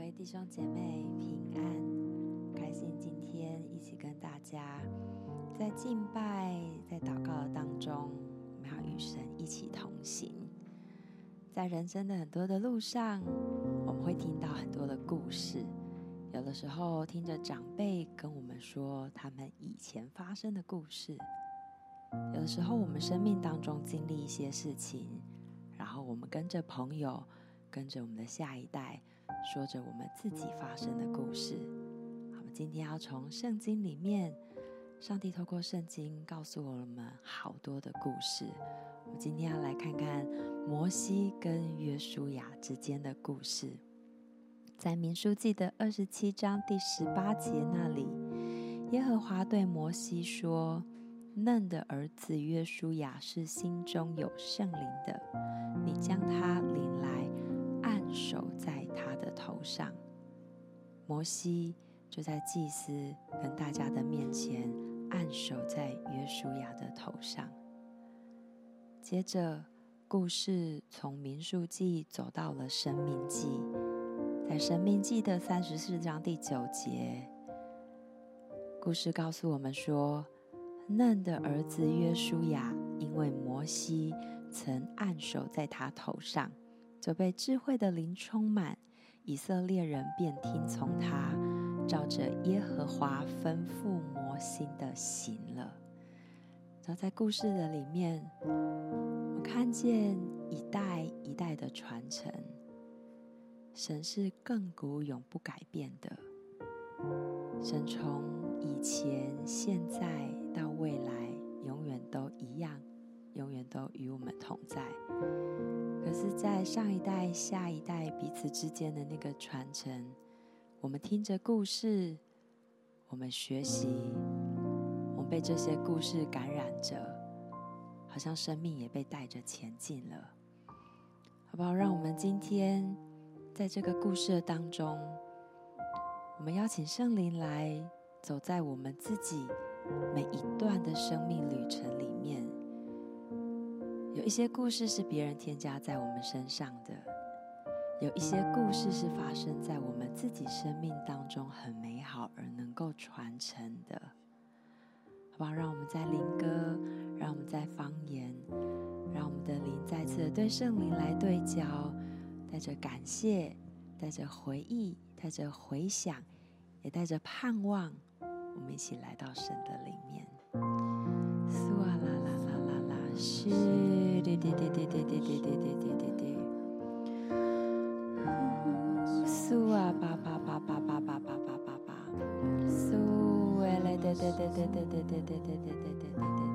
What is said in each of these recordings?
各位弟兄姐妹平安，开心今天一起跟大家在敬拜、在祷告当中，我们要与神一起同行。在人生的很多的路上，我们会听到很多的故事，有的时候听着长辈跟我们说他们以前发生的故事，有的时候我们生命当中经历一些事情，然后我们跟着朋友，跟着我们的下一代。说着我们自己发生的故事。好，我们今天要从圣经里面，上帝透过圣经告诉我们好多的故事。我们今天要来看看摩西跟约书亚之间的故事。在民数记的二十七章第十八节那里，耶和华对摩西说：“嫩的儿子约书亚是心中有圣灵的，你将他领来，按手头上，摩西就在祭司跟大家的面前按手在约书亚的头上。接着，故事从民数记走到了申命记，在申命记的三十四章第九节，故事告诉我们说，嫩的儿子约书亚因为摩西曾按手在他头上。就被智慧的灵充满，以色列人便听从他，照着耶和华吩咐摩西的行了。然后在故事的里面，我看见一代一代的传承，神是亘古永不改变的。神从以前、现在到未来，永远都一样，永远都与我们同在。可是，在上一代、下一代彼此之间的那个传承，我们听着故事，我们学习，我们被这些故事感染着，好像生命也被带着前进了，好不好？让我们今天在这个故事当中，我们邀请圣灵来走在我们自己每一段的生命旅程里面。有一些故事是别人添加在我们身上的，有一些故事是发生在我们自己生命当中很美好而能够传承的，好不好？让我们在灵歌，让我们在方言，让我们的灵再次对圣灵来对焦，带着感谢，带着回忆，带着回想，也带着盼望，我们一起来到神的里面。苏啊是。滴滴滴滴滴滴滴滴滴滴滴，苏啊巴巴巴巴巴巴巴巴巴巴，苏哎来哒哒哒哒哒哒哒哒哒哒哒哒哒哒。对对对对对对对对对对对对对，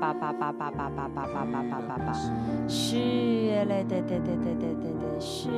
叭叭叭叭叭叭叭叭叭叭叭是，嘞对对对对对对对，是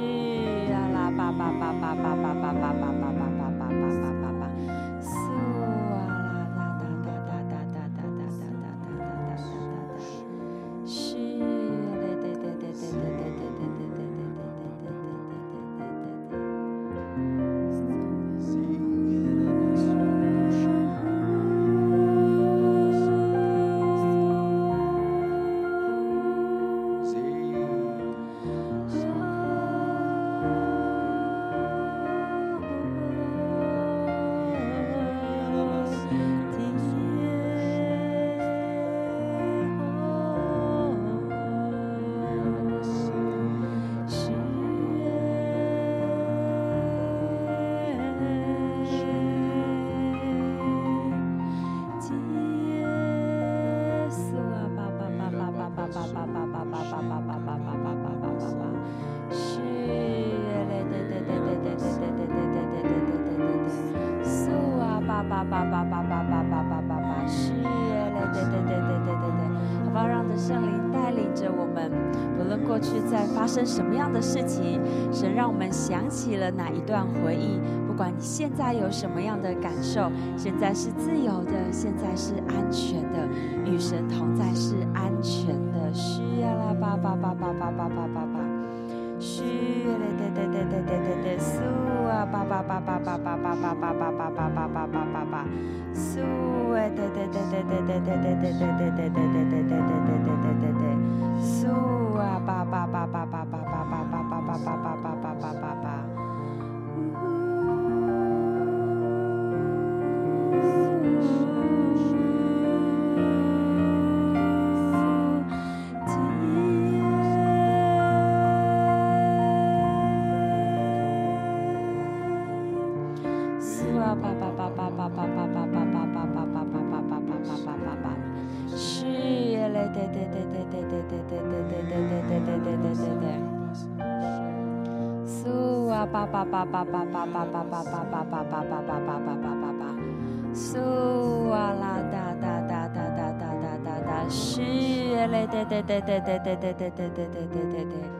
生什么样的事情，神让我们想起了哪一段回忆。不管你现在有什么样的感受，现在是自由的，现在是安全的，与神同在是安全的。是呀啦吧吧吧吧吧吧吧吧吧。是嘞对对对对对对对，苏啊吧吧吧吧吧吧吧吧吧吧吧吧吧吧吧吧吧，苏哎对对对对对对对对对对对对对对对对对巴巴巴巴巴巴巴巴巴巴巴巴巴巴巴巴巴巴巴，苏啊啦哒哒哒哒哒哒哒哒，是嘞，对对对对对对对对对对对对对。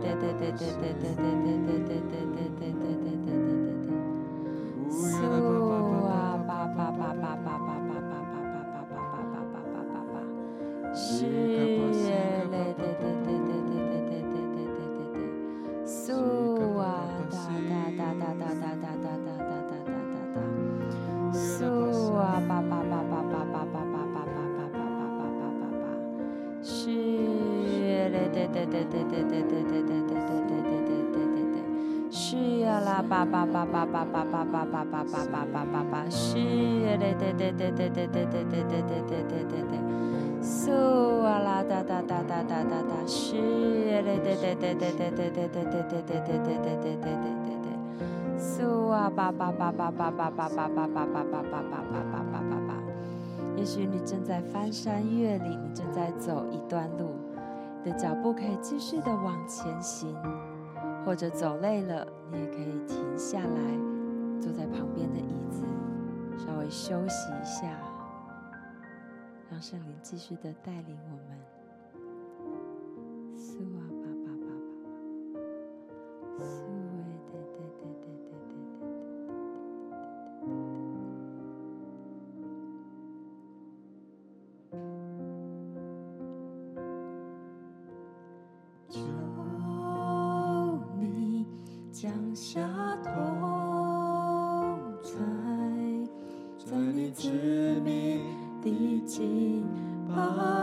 对对对对对对对吧吧吧吧吧吧吧吧吧吧吧吧吧吧，是呀嘞对对对对对对对对对对对对对对，苏啊啦哒哒哒哒哒哒哒，是呀嘞对对对对对对对对对对对对对对对对对对，苏啊吧吧吧吧吧吧吧吧吧吧吧吧吧吧吧吧吧吧，也许你正在翻山越岭，你正在走一段路。的脚步可以继续的往前行，或者走累了，你也可以停下来，坐在旁边的椅子，稍微休息一下，让圣灵继续的带领我们。求心吧。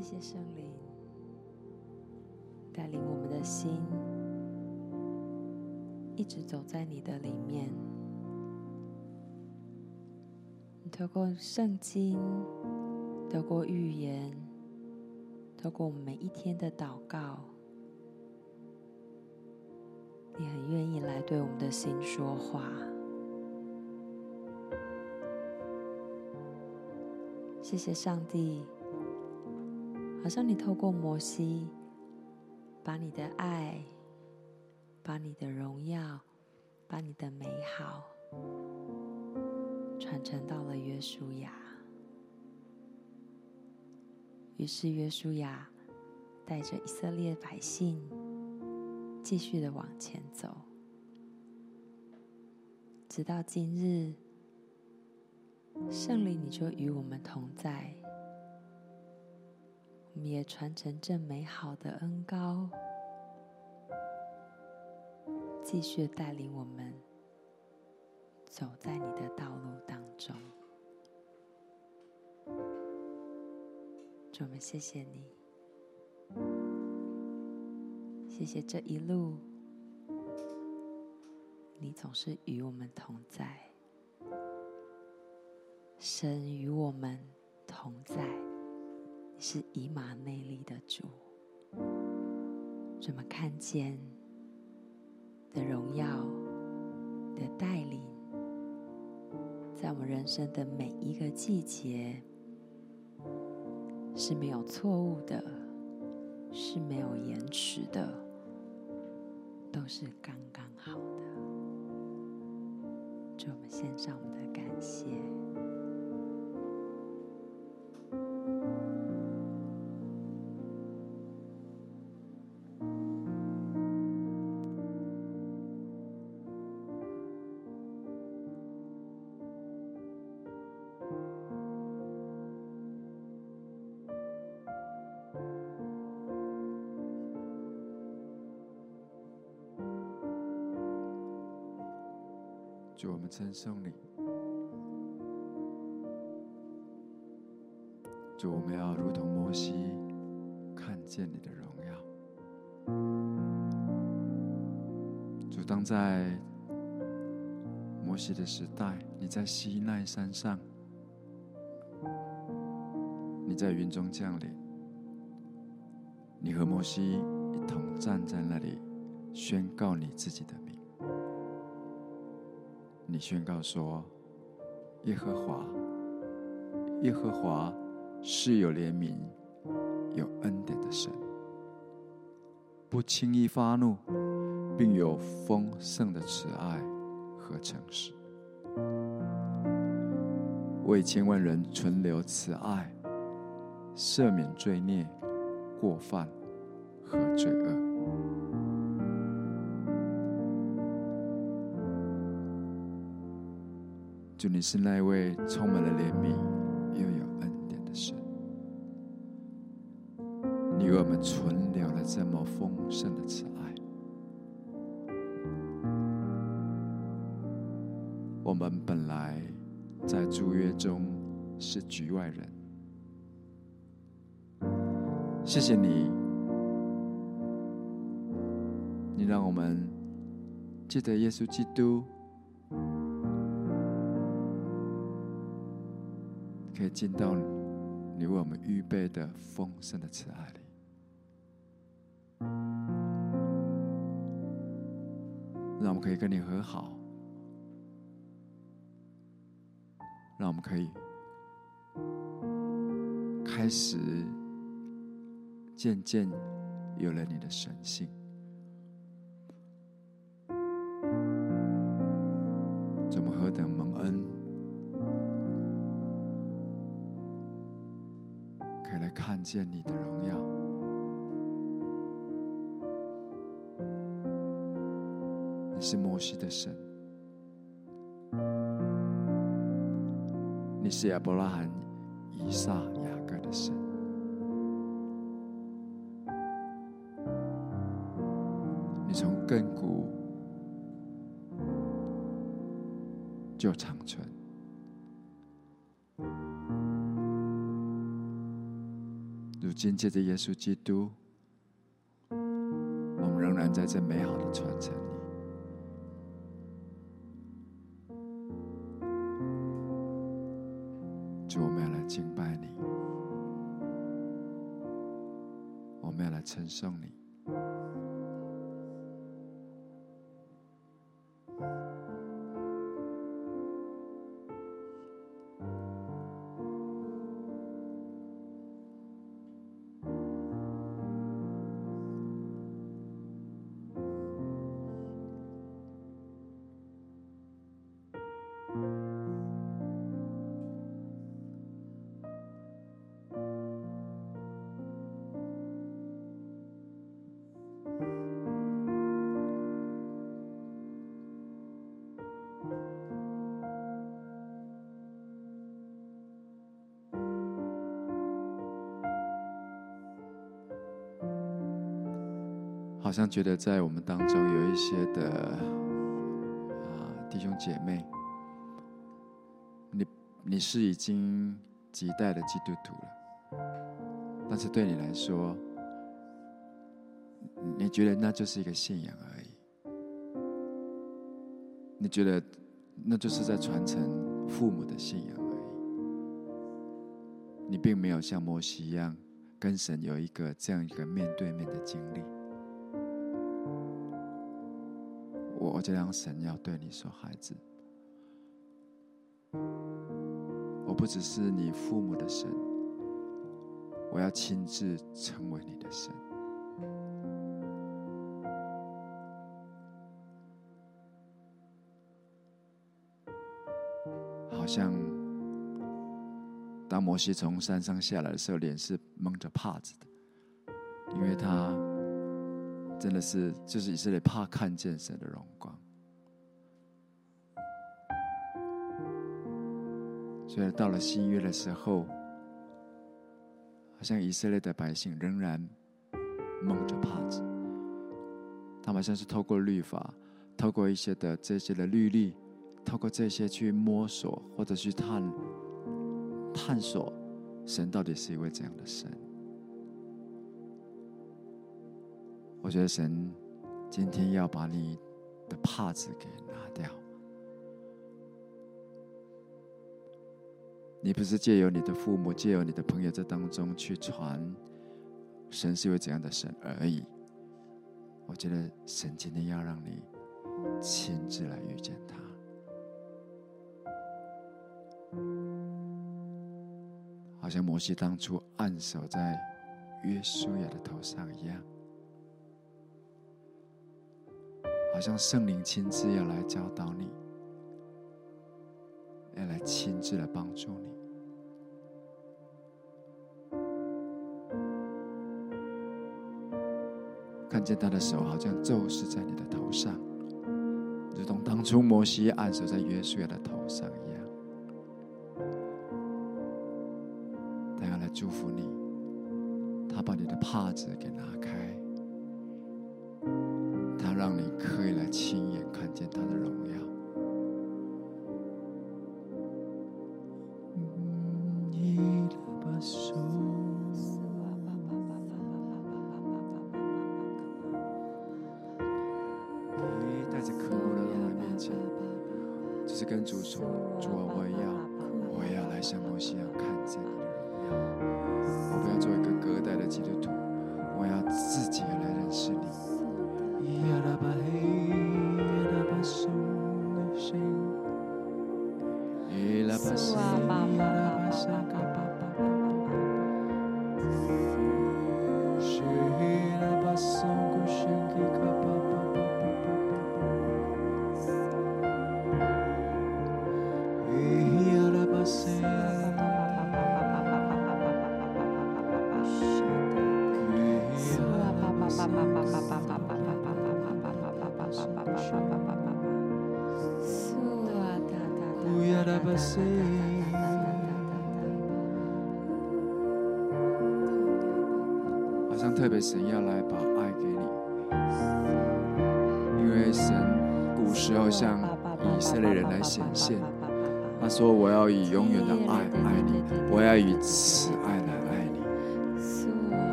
谢谢圣灵带领我们的心，一直走在你的里面。你透过圣经，透过预言，透过我们每一天的祷告，你很愿意来对我们的心说话。谢谢上帝。好像你透过摩西，把你的爱、把你的荣耀、把你的美好传承到了约书亚。于是约书亚带着以色列百姓继续的往前走，直到今日，圣灵你就与我们同在。我们也传承这美好的恩膏，继续带领我们走在你的道路当中。主，我们谢谢你，谢谢这一路，你总是与我们同在，神与我们同在。是以马内利的主，怎么看见的荣耀的带领，在我们人生的每一个季节是没有错误的，是没有延迟的，都是刚刚好的。就我们献上我们的感谢。我们称颂你。主，我们要如同摩西看见你的荣耀。主，当在摩西的时代，你在西奈山上，你在云中降临，你和摩西一同站在那里，宣告你自己的名。你宣告说：“耶和华，耶和华是有怜悯、有恩典的神，不轻易发怒，并有丰盛的慈爱和诚实，为千万人存留慈爱，赦免罪孽、过犯和罪恶。”主，你是那位充满了怜悯又有恩典的神，你为我们存留了这么丰盛的慈爱。我们本来在诸约中是局外人，谢谢你，你让我们记得耶稣基督。可以进到你为我们预备的丰盛的慈爱里，让我们可以跟你和好，让我们可以开始渐渐有了你的神性，的神，你是亚伯拉罕、以撒、雅各的神，你从亘古就长存。如今借着耶稣基督，我们仍然在这美好的传承好像觉得在我们当中有一些的啊弟兄姐妹，你你是已经几代的基督徒了，但是对你来说，你觉得那就是一个信仰而已，你觉得那就是在传承父母的信仰而已，你并没有像摩西一样跟神有一个这样一个面对面的经历。我这样，神要对你说，孩子，我不只是你父母的神，我要亲自成为你的神。好像当摩西从山上下来的时候，脸是蒙着帕子的，因为他。真的是，就是以色列怕看见神的荣光，所以到了新约的时候，好像以色列的百姓仍然蒙着帕子，他们好像是透过律法，透过一些的这些的律例，透过这些去摸索，或者去探探索，神到底是一位怎样的神？我觉得神今天要把你的帕子给拿掉。你不是借由你的父母、借由你的朋友在当中去传神是一位怎样的神而已。我觉得神今天要让你亲自来遇见他，好像摩西当初按手在约书亚的头上一样，好像圣灵亲自要来教导你。要来亲自来帮助你，看见他的手好像咒饰在你的头上，如同当初摩西按手在约书亚的头上一样。他要来祝福你，他把你的帕子给拿他的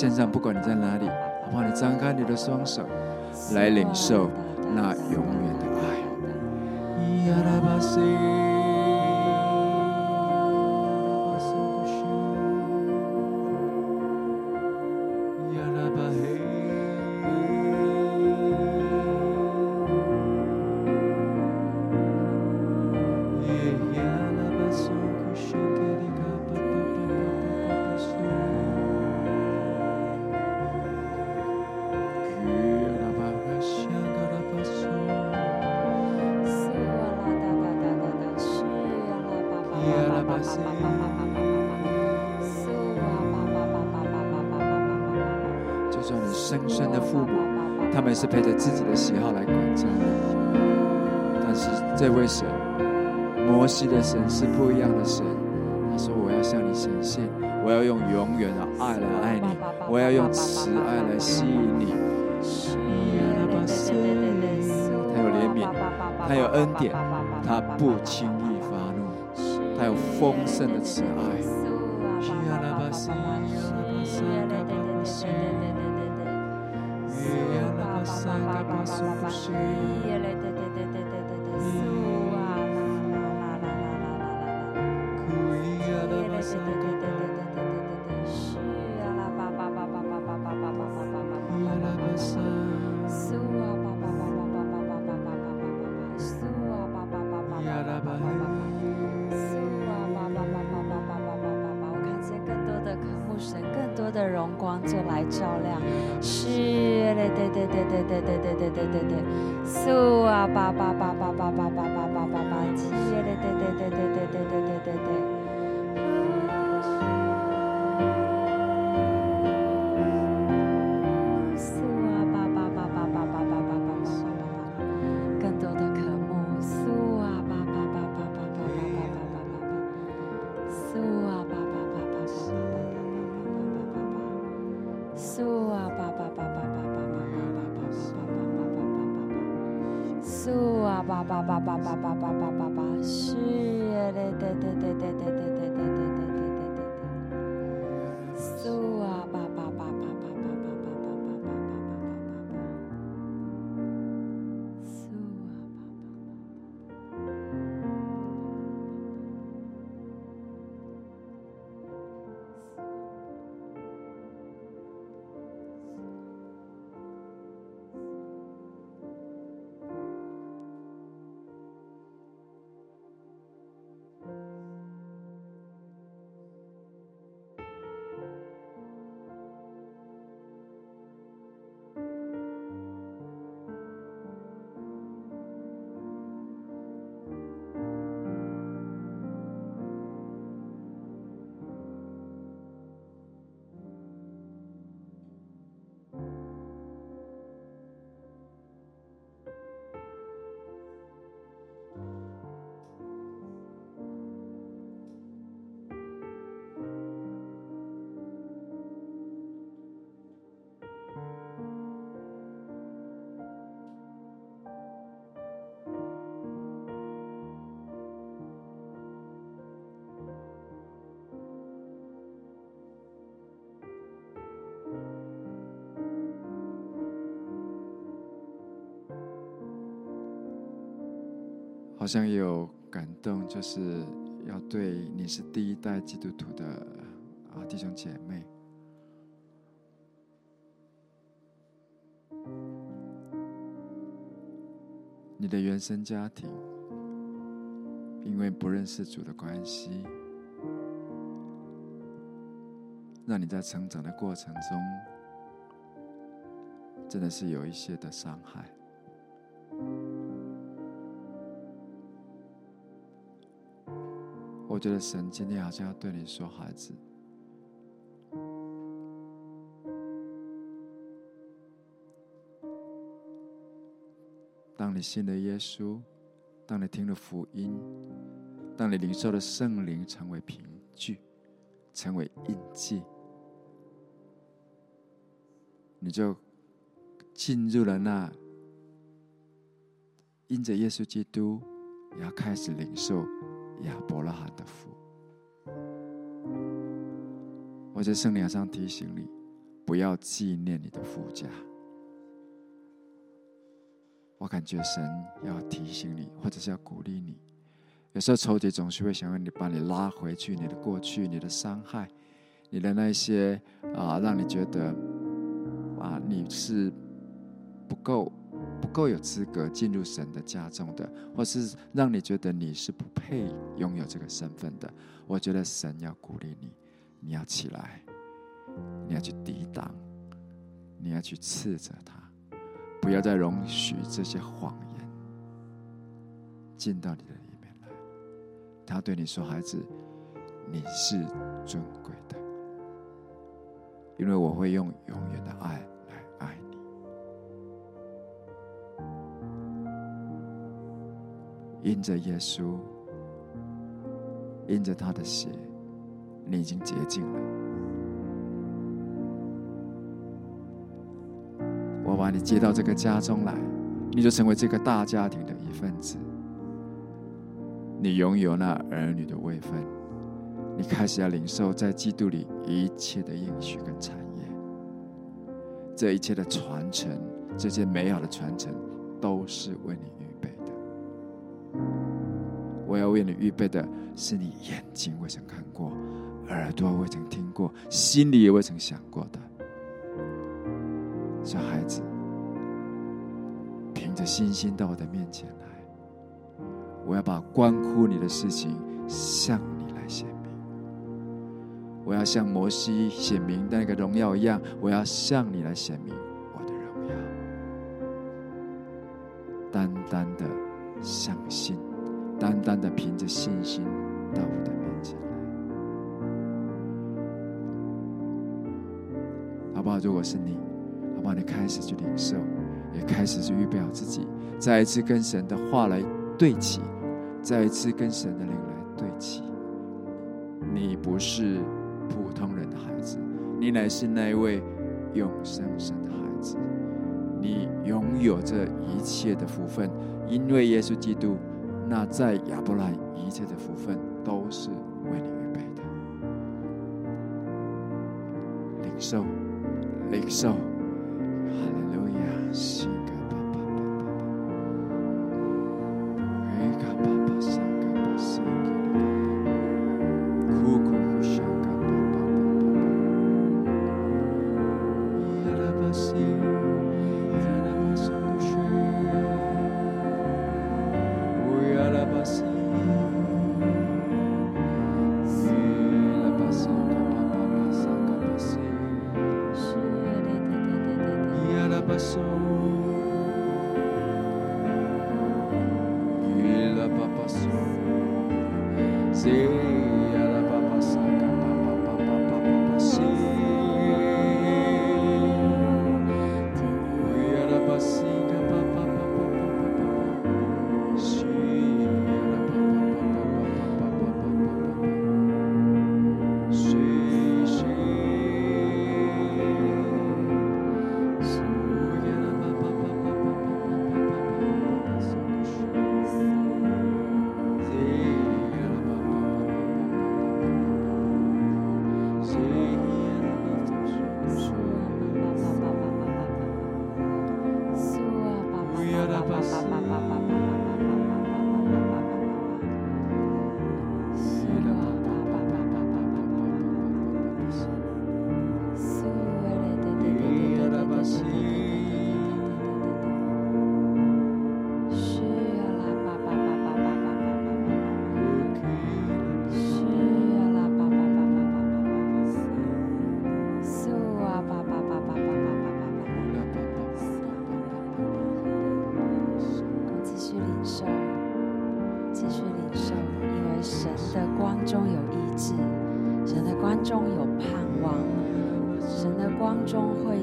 线上，不管你在哪里，好不好？你张开你的双手，来领受陪着自己的喜好来管教你，但是这位神，摩西的神是不一样的神。他说：“我要向你显现，我要用永远的爱来爱你，我要用慈爱来吸引你。”他有怜悯，他有恩典，他不轻易发怒，他有丰盛的慈爱。Kuya da basaka 巴巴巴巴巴巴巴巴巴巴，是嘞，对对对对对对。好像也有感动，就是要对你是第一代基督徒的啊弟兄姐妹，你的原生家庭，因为不认识主的关系，让你在成长的过程中，真的是有一些的伤害。觉得神今天好像要对你说，孩子，当你信了耶稣，当你听了福音，当你领受了圣灵成为凭据，成为印记，你就进入了那因着耶稣基督，也要开始领受。亚伯拉罕的福，我在圣灵上提醒你，不要纪念你的父家。我感觉神要提醒你，或者是要鼓励你。有时候仇敌总是会想要你把你拉回去，你的过去、你的伤害、你的那些啊，让你觉得啊你是不够。不够有资格进入神的家中的，或是让你觉得你是不配拥有这个身份的，我觉得神要鼓励你，你要起来，你要去抵挡，你要去斥责他，不要再容许这些谎言进到你的里面来。他对你说：“孩子，你是尊贵的，因为我会用永远的爱。”因着耶稣，因着他的血，你已经洁净了。我把你接到这个家中来，你就成为这个大家庭的一份子。你拥有那儿女的位分，你开始要领受在基督里一切的应许跟产业，这一切的传承，这些美好的传承，都是为你。我要为你预备的是你眼睛未曾看过，耳朵未曾听过，心里也未曾想过的。小孩子，凭着信心到我的面前来，我要把关乎你的事情向你来显明。我要像摩西显明那个荣耀一样，我要向你来显明再一次跟神的话来对齐，再一次跟神的灵来对齐。你不是普通人的孩子，你乃是那一位永生神的孩子。你拥有这一切的福分，因为耶稣基督，那在亚伯兰一切的福分都是为你预备的。领受，领受，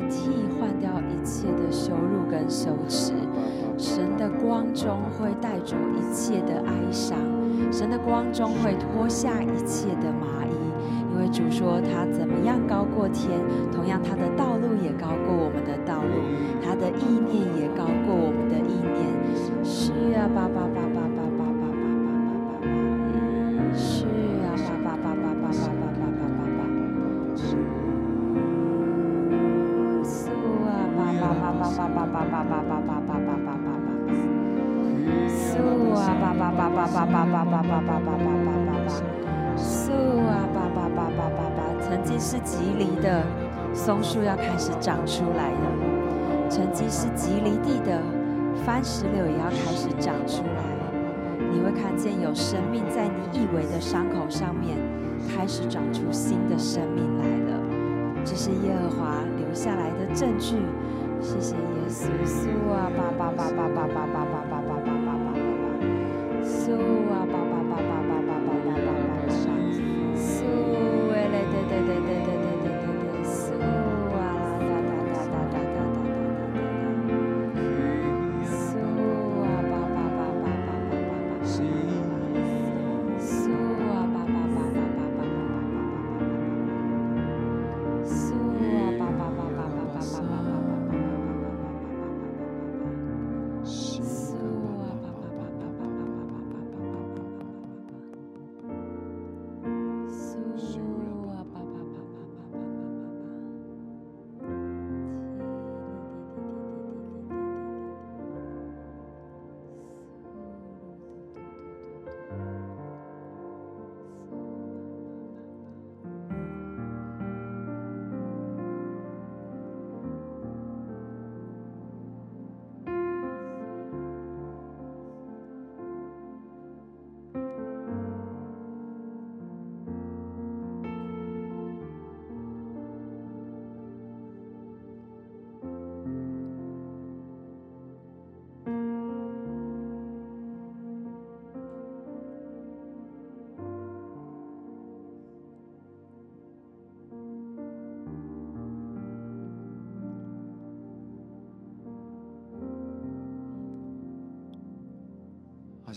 替换掉一切的羞辱跟羞耻。神的光中会带走一切的哀伤神的光中会脱下一切的麻衣因为主说他怎么样高过天同样他的道路也高过我们的道路他的意念也高过我们的意念。是啊爸爸爸爸爸爸爸爸爸爸爸爸爸，苏啊，爸爸爸爸爸爸，曾经是极离的松树要开始长出来了，曾经是极离地的番石榴也要开始长出来。你会看见有生命在你以为的伤口上面开始长出新的生命来了，这是耶和华留下来的证据。谢谢耶稣，苏啊，爸爸爸爸爸爸爸爸爸爸爸。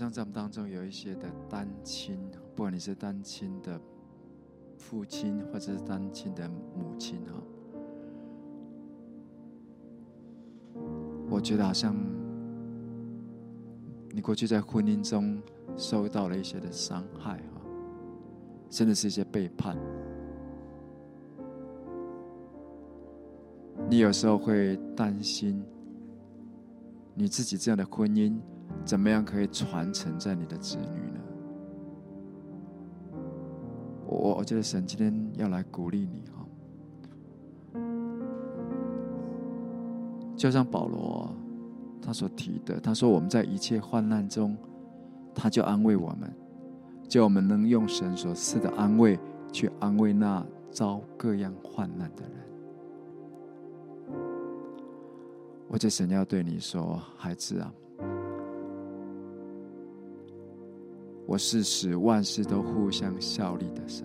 像在我们当中有一些的单亲，不管你是单亲的父亲，或者是单亲的母亲哈，我觉得好像你过去在婚姻中受到了一些的伤害啊，甚至是一些背叛。你有时候会担心，你自己这样的婚姻怎么样可以传承在你的子女呢？我我觉得神今天要来鼓励你哈，就像保罗他所提的，他说我们在一切患难中，他就安慰我们，叫我们能用神所赐的安慰去安慰那遭各样患难的人。我这神要对你说，孩子啊，我是使万事都互相效力的神。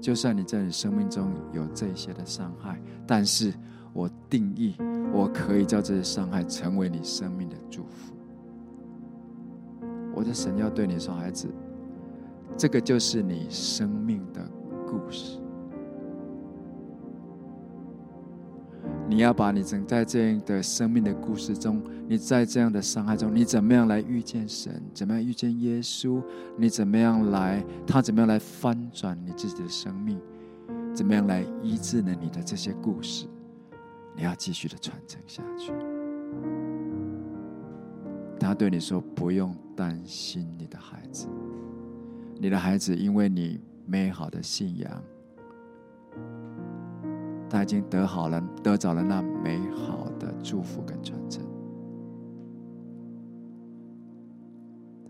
就算你在你生命中有这些的伤害，但是我定义，我可以叫这些伤害成为你生命的祝福。我的神要对你说，孩子，这个就是你生命的故事。你要把你正在这样的生命的故事中，你在这样的伤害中，你怎么样来遇见神？怎么样遇见耶稣？你怎么样来？他怎么样来翻转你自己的生命？怎么样来医治呢？你的这些故事，你要继续的传承下去。他对你说：“不用担心你的孩子，你的孩子因为你美好的信仰。”他已经得好了，得着了那美好的祝福跟传承，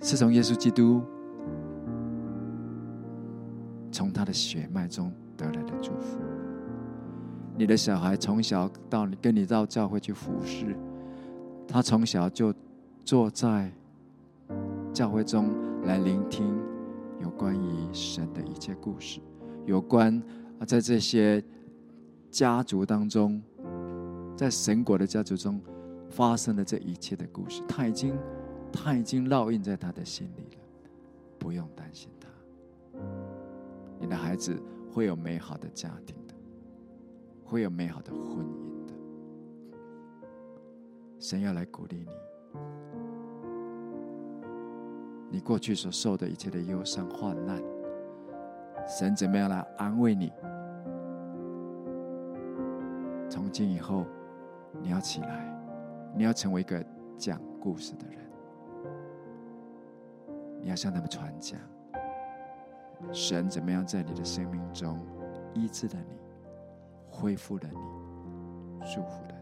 是从耶稣基督从他的血脉中得来的祝福。你的小孩从小到你跟你到教会去服侍，他从小就坐在教会中来聆听有关于神的一切故事，有关啊在这些。家族当中，在神国的家族中发生的这一切的故事，他已经他已经烙印在他的心里了，不用担心他。你的孩子会有美好的家庭的，会有美好的婚姻的。神要来鼓励你，你过去所受的一切的忧伤患难，神怎么样来安慰你？从今以后，你要起来，你要成为一个讲故事的人，你要向他们传讲神怎么样在你的生命中医治了你，恢复了你，祝福了。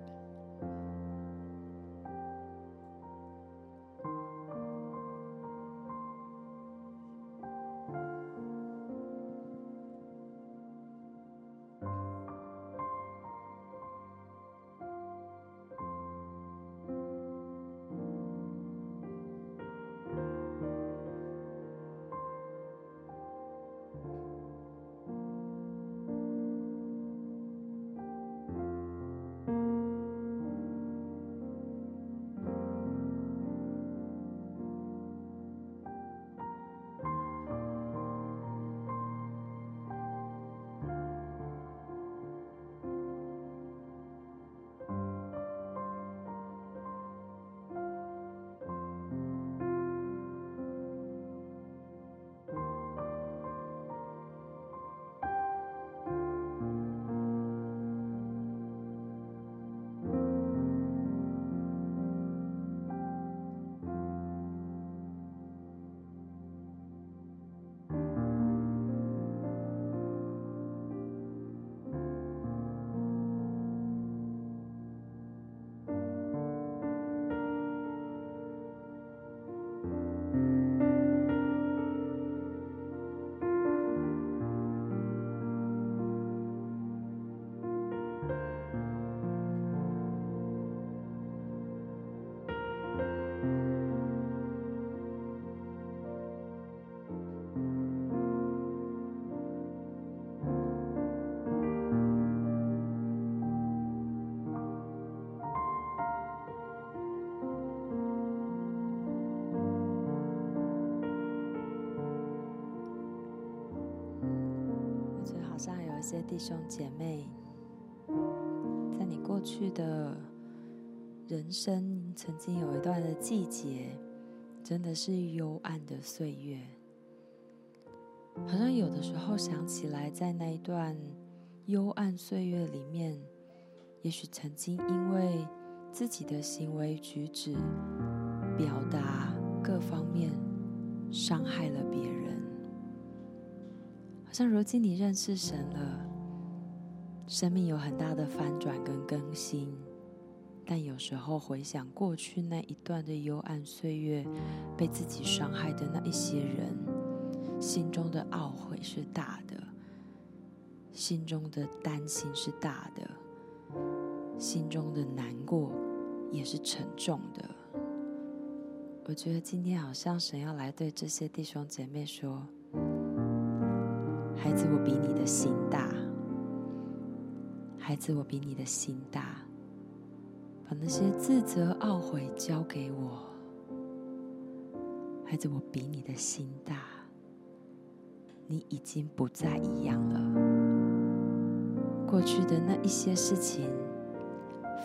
些弟兄姐妹，在你过去的人生曾经有一段的季节，真的是幽暗的岁月。好像有的时候想起来，在那一段幽暗岁月里面，也许曾经因为自己的行为举止、表达各方面伤害了别人。像如今你认识神了，生命有很大的翻转跟更新。但有时候回想过去那一段的幽暗岁月，被自己伤害的那一些人，心中的懊悔是大的，心中的担心是大的，心中的难过也是沉重的。我觉得今天好像神要来对这些弟兄姐妹说：“孩子，我比你的心大，孩子，我比你的心大。”把那些自责、懊悔交给我，孩子，我比你的心大，你已经不再一样了。过去的那一些事情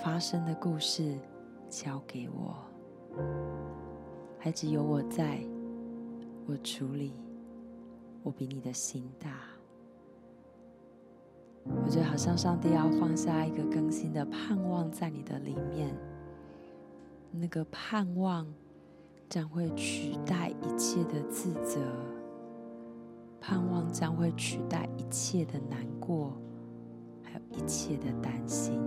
发生的故事，交给我，孩子，有我在，我处理，我比你的心大。我觉得好像上帝要放下一个更新的盼望在你的里面，那个盼望将会取代一切的自责，盼望将会取代一切的难过，还有一切的担心。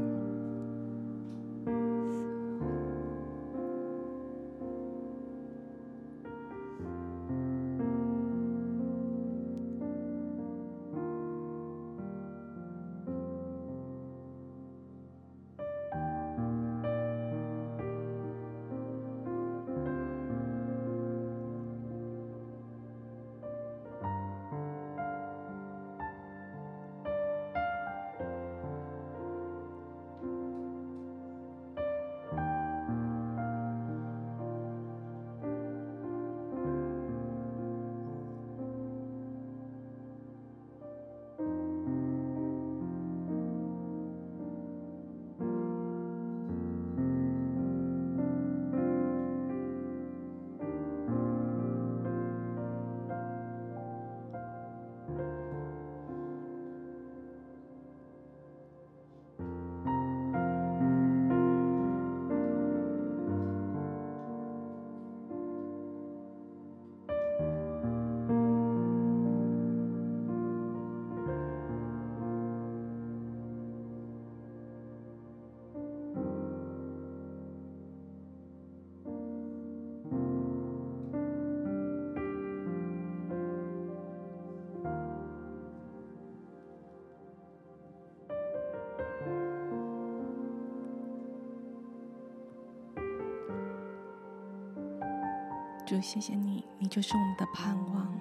谢谢你，你就是我们的盼望。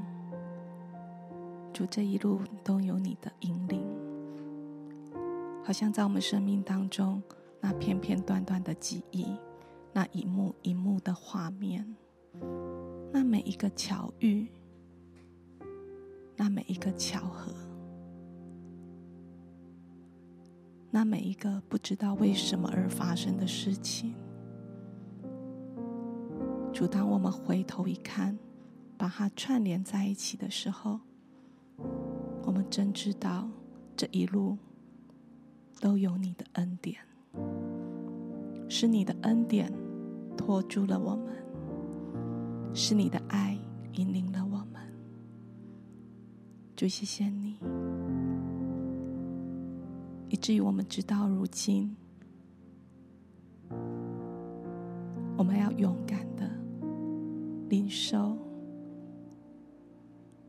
主，这一路都有你的引领，好像在我们生命当中那片片段段的记忆，那一幕一幕的画面，那每一个巧遇，那每一个巧合，那每一个不知道为什么而发生的事情。主，当我们回头一看，把它串联在一起的时候，我们真知道这一路都有你的恩典，是你的恩典托住了我们，是你的爱引领了我们。主，谢谢你，以至于我们直到如今，我们要勇敢。领受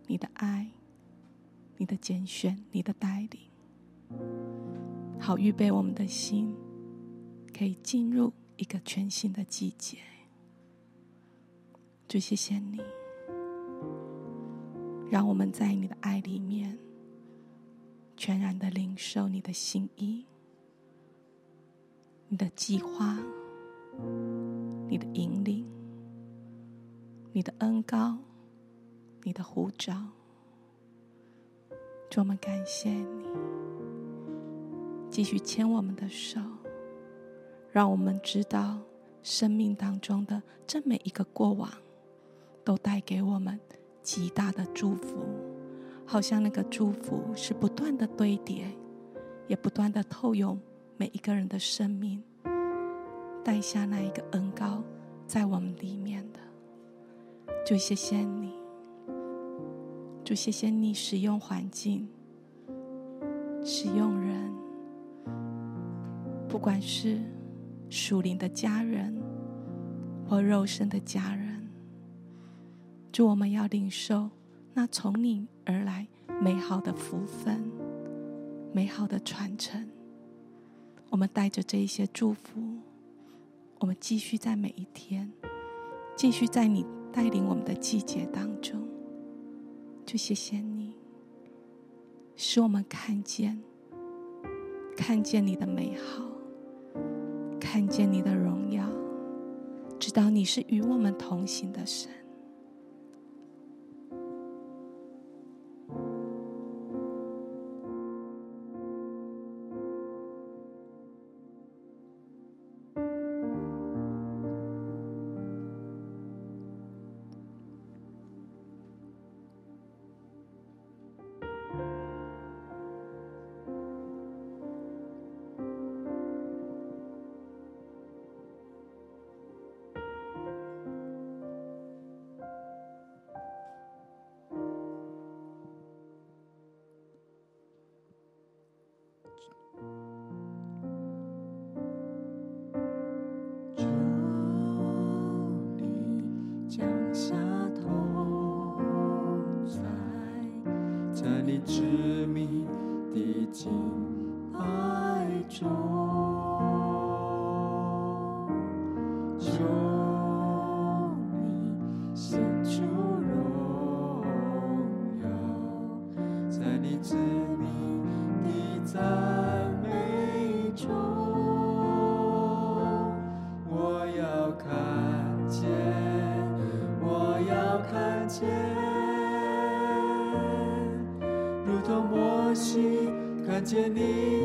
你的爱，你的拣选，你的带领，好预备我们的心，可以进入一个全新的季节。主，谢谢你，让我们在你的爱里面，全然的领受你的心意，你的计划，你的引领。你的恩高，你的护照。多么感谢你，继续牵我们的手，让我们知道生命当中的这每一个过往，都带给我们极大的祝福，好像那个祝福是不断的堆叠，也不断的透涌每一个人的生命，带下那一个恩高在我们里面的。就谢谢你，就谢谢你使用环境，使用人，不管是属灵的家人或肉身的家人，祝我们要领受那从你而来美好的福分、美好的传承。我们带着这一些祝福，我们继续在每一天，继续在你带领我们的季节当中，就谢谢你，使我们看见。看见你的美好，看见你的荣耀，知道你是与我们同行的神。在你致命的赞美中我要看见我要看见。如同魔西看见你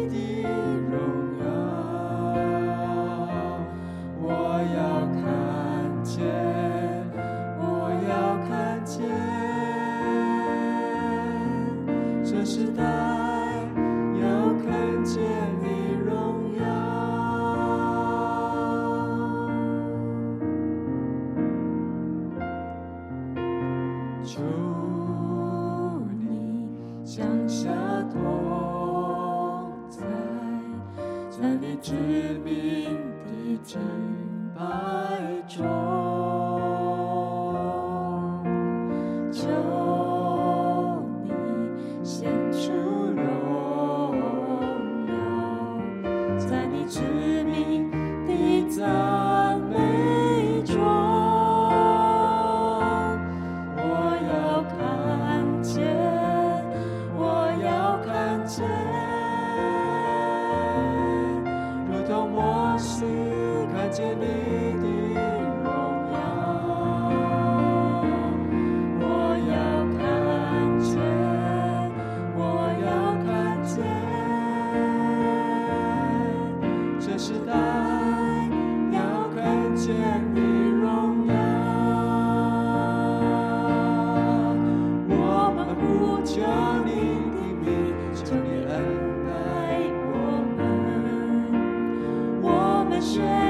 雪。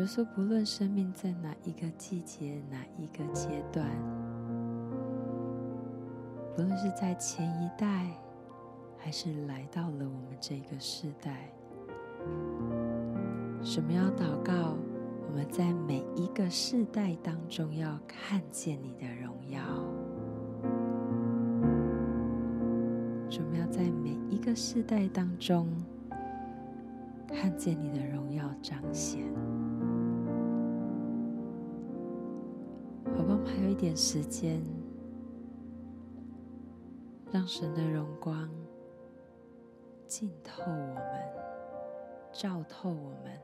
耶稣，不论生命在哪一个季节、哪一个阶段，不论是在前一代，还是来到了我们这个世代，什么要祷告？我们在每一个世代当中要看见你的荣耀，我们要在每一个世代当中看见你的荣耀彰显。还有一点时间，让神的荣光浸透我们，照透我们。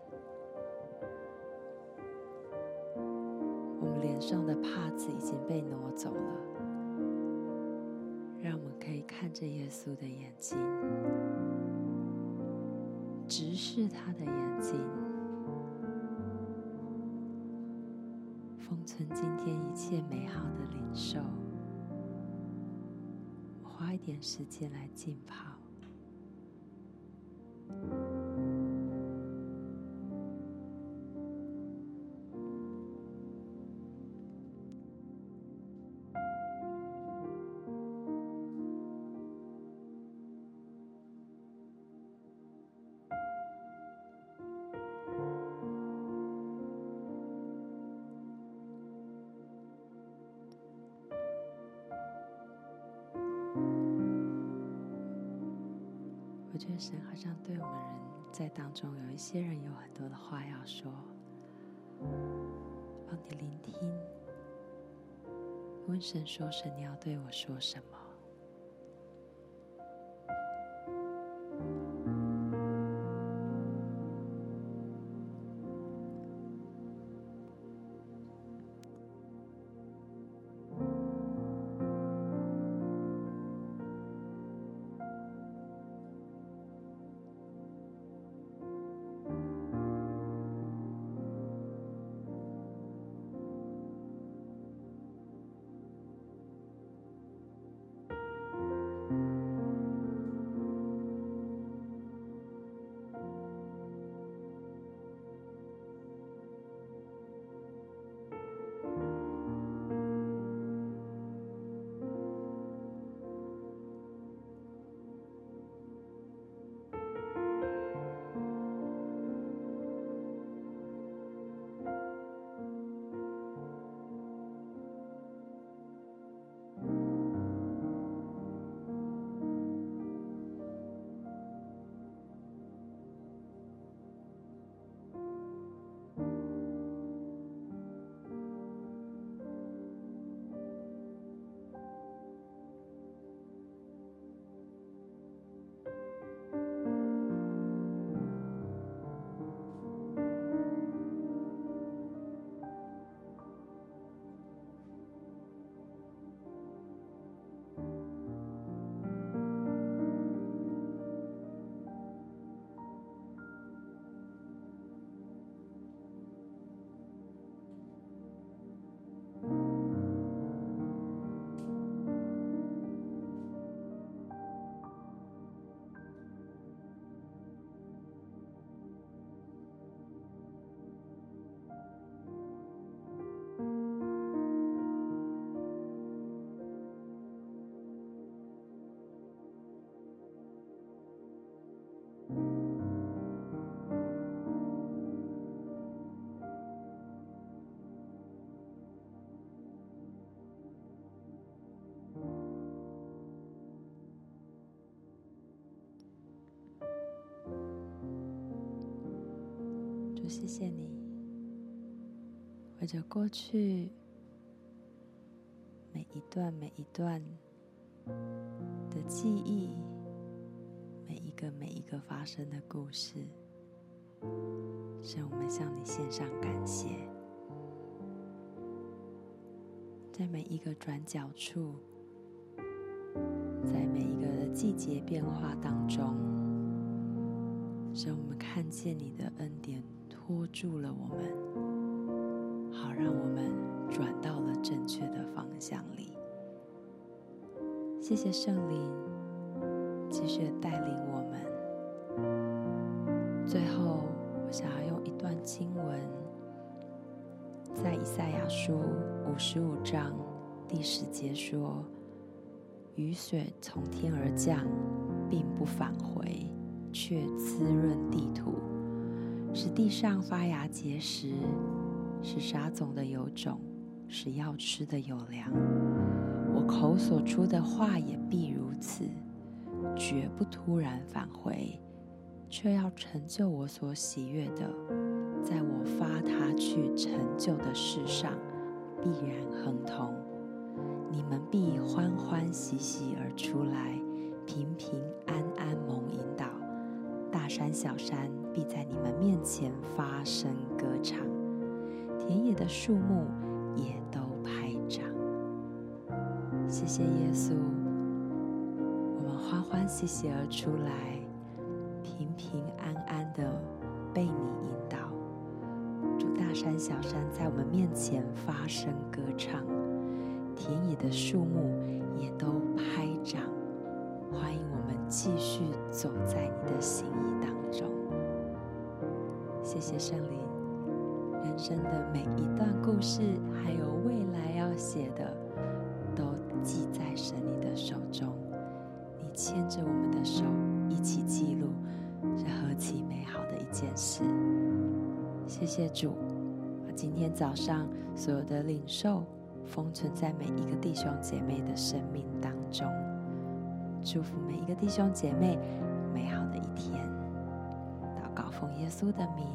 我们脸上的帕子已经被挪走了，让我们可以看着耶稣的眼睛，直视他的眼睛。封存今天一切美好的灵兽，我花一点时间来浸泡。对我们人在当中有一些人有很多的话要说，帮你聆听，问神说：“神，你要对我说什么？”“谢谢你，为着过去每一段每一段的记忆，每一个每一个发生的故事，神，我们向你献上感谢。在每一个转角处，在每一个季节变化当中，使我们看见你的恩典托住了我们，好让我们转到了正确的方向里。谢谢圣灵，继续带领我们。最后，我想要用一段经文，在以赛亚书五十五章第十节说：“雨水从天而降，并不返回，却滋润地土，使地上发芽结实，使撒种的有种，使要吃的有粮。”我口所出的话也必如此，绝不突然返回，却要成就我所喜悦的，在我发他去成就的事上，必然亨通。你们必欢欢喜喜而出来，平平安安蒙引导。大山小山在你们面前发声歌唱，田野的树木也都拍掌。谢谢耶稣，我们欢欢喜喜而出来，平平安安的被你引导。祝大山小山在我们面前发声歌唱，田野的树木也都拍掌，欢迎我们继续走在你的心意当中。谢谢圣灵，人生的每一段故事，还有未来要写的。都记在神你的手中，你牵着我们的手一起记录，是何其美好的一件事！谢谢主，今天早上所有的领受封存在每一个弟兄姐妹的生命当中，祝福每一个弟兄姐妹美好的一天。祷告奉耶稣的名。